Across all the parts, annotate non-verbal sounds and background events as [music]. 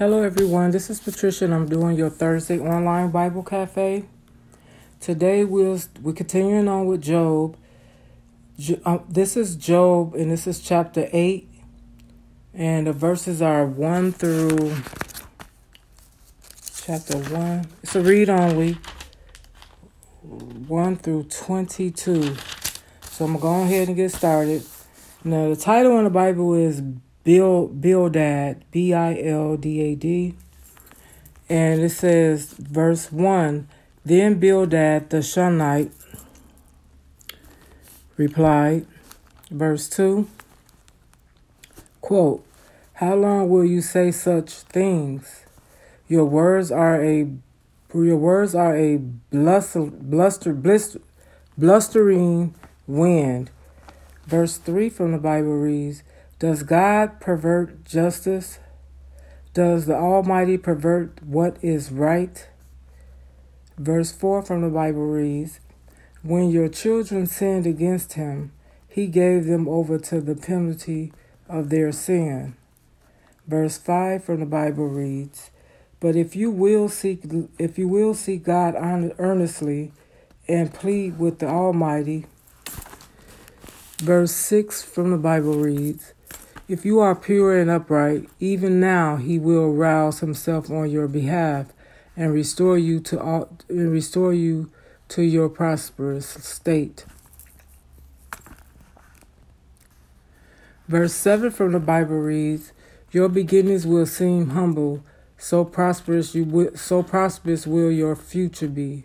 Hello, everyone. This is Patricia, and I'm doing your Thursday online Bible Cafe. Today, we'll we're continuing on with Job. Uh, this is Job, and this is chapter eight, and the verses are one through chapter one. It's a read only, one through twenty-two. So I'm gonna go ahead and get started. Now, the title in the Bible is Bill Bildad, B I L D A D. And it says, verse 1 Then Bildad the Shunammite replied, verse 2 quote, How long will you say such things? Your words are a your words are a bluster, bluster, blister, blustering wind. Verse 3 from the Bible reads, does God pervert justice? Does the Almighty pervert what is right? Verse 4 from the Bible reads When your children sinned against him, he gave them over to the penalty of their sin. Verse 5 from the Bible reads But if you will seek if you will seek God earnestly and plead with the Almighty, verse 6 from the Bible reads if you are pure and upright, even now he will rouse himself on your behalf and restore you to all, and restore you to your prosperous state. Verse 7 from the Bible reads, Your beginnings will seem humble, so prosperous you will, so prosperous will your future be.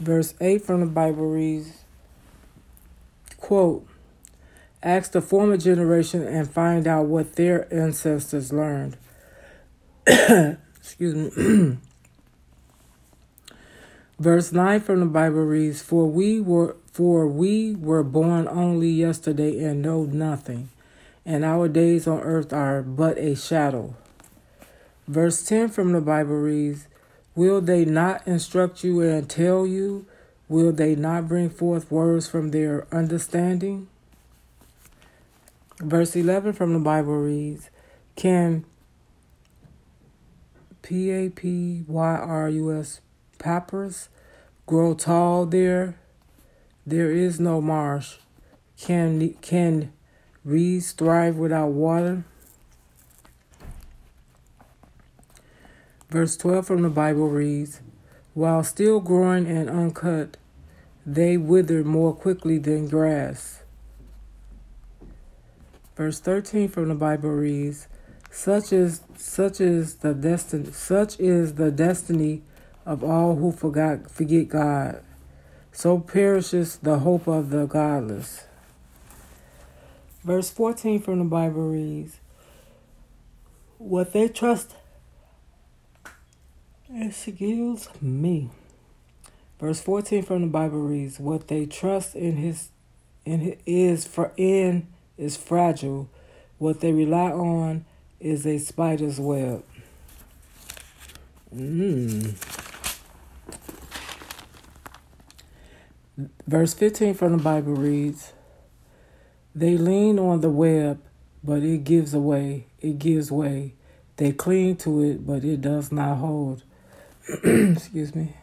Verse 8 from the Bible reads, quote, Ask the former generation and find out what their ancestors learned. [coughs] Excuse me. [coughs] Verse 9 from the Bible reads, For we were for we were born only yesterday and know nothing, and our days on earth are but a shadow. Verse 10 from the Bible reads, Will they not instruct you and tell you? Will they not bring forth words from their understanding? Verse 11 from the Bible reads Can P A P Y R U S papyrus grow tall there? There is no marsh. Can, can reeds thrive without water? Verse 12 from the Bible reads While still growing and uncut, they wither more quickly than grass. Verse 13 from the Bible reads, such is such is the destiny such is the destiny of all who forgot forget God. So perishes the hope of the godless. Verse 14 from the Bible reads, What they trust excuse me. Verse 14 from the Bible reads, What they trust in his in his, is for in is fragile. What they rely on is a spider's web. Mm. Verse 15 from the Bible reads They lean on the web, but it gives away, it gives way. They cling to it, but it does not hold. [clears throat] Excuse me.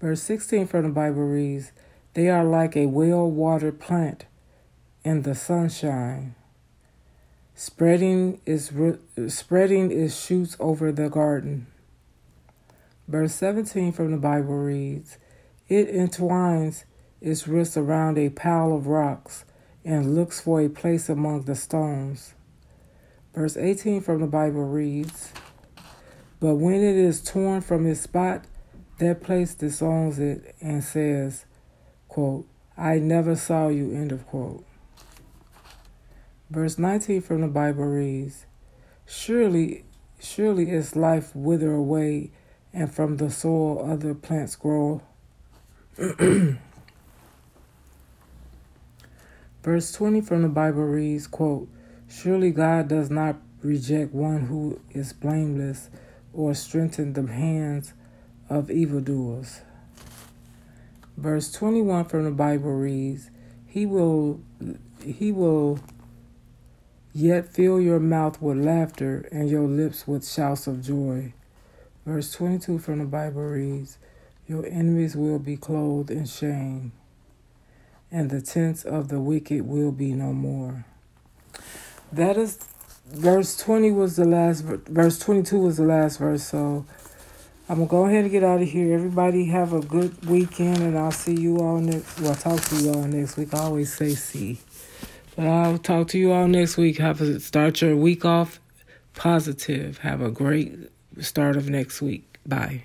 Verse 16 from the Bible reads They are like a well watered plant in the sunshine. Spreading is spreading its shoots over the garden. Verse 17 from the Bible reads, It entwines its wrists around a pile of rocks and looks for a place among the stones. Verse 18 from the Bible reads, But when it is torn from its spot, that place disowns it and says, quote, I never saw you, end of quote. Verse 19 from the Bible reads, Surely, surely its life wither away, and from the soil other plants grow. [clears throat] Verse 20 from the Bible reads, quote, Surely God does not reject one who is blameless or strengthen the hands of evildoers. Verse 21 from the Bible reads, He will he will Yet fill your mouth with laughter and your lips with shouts of joy. Verse 22 from the Bible reads, Your enemies will be clothed in shame, and the tents of the wicked will be no more. That is, verse 20 was the last, verse 22 was the last verse, so I'm to go ahead and get out of here. Everybody have a good weekend, and I'll see you all next, well, I'll talk to you all next week. I always say see. But I'll talk to you all next week. Have a start your week off positive. Have a great start of next week. Bye.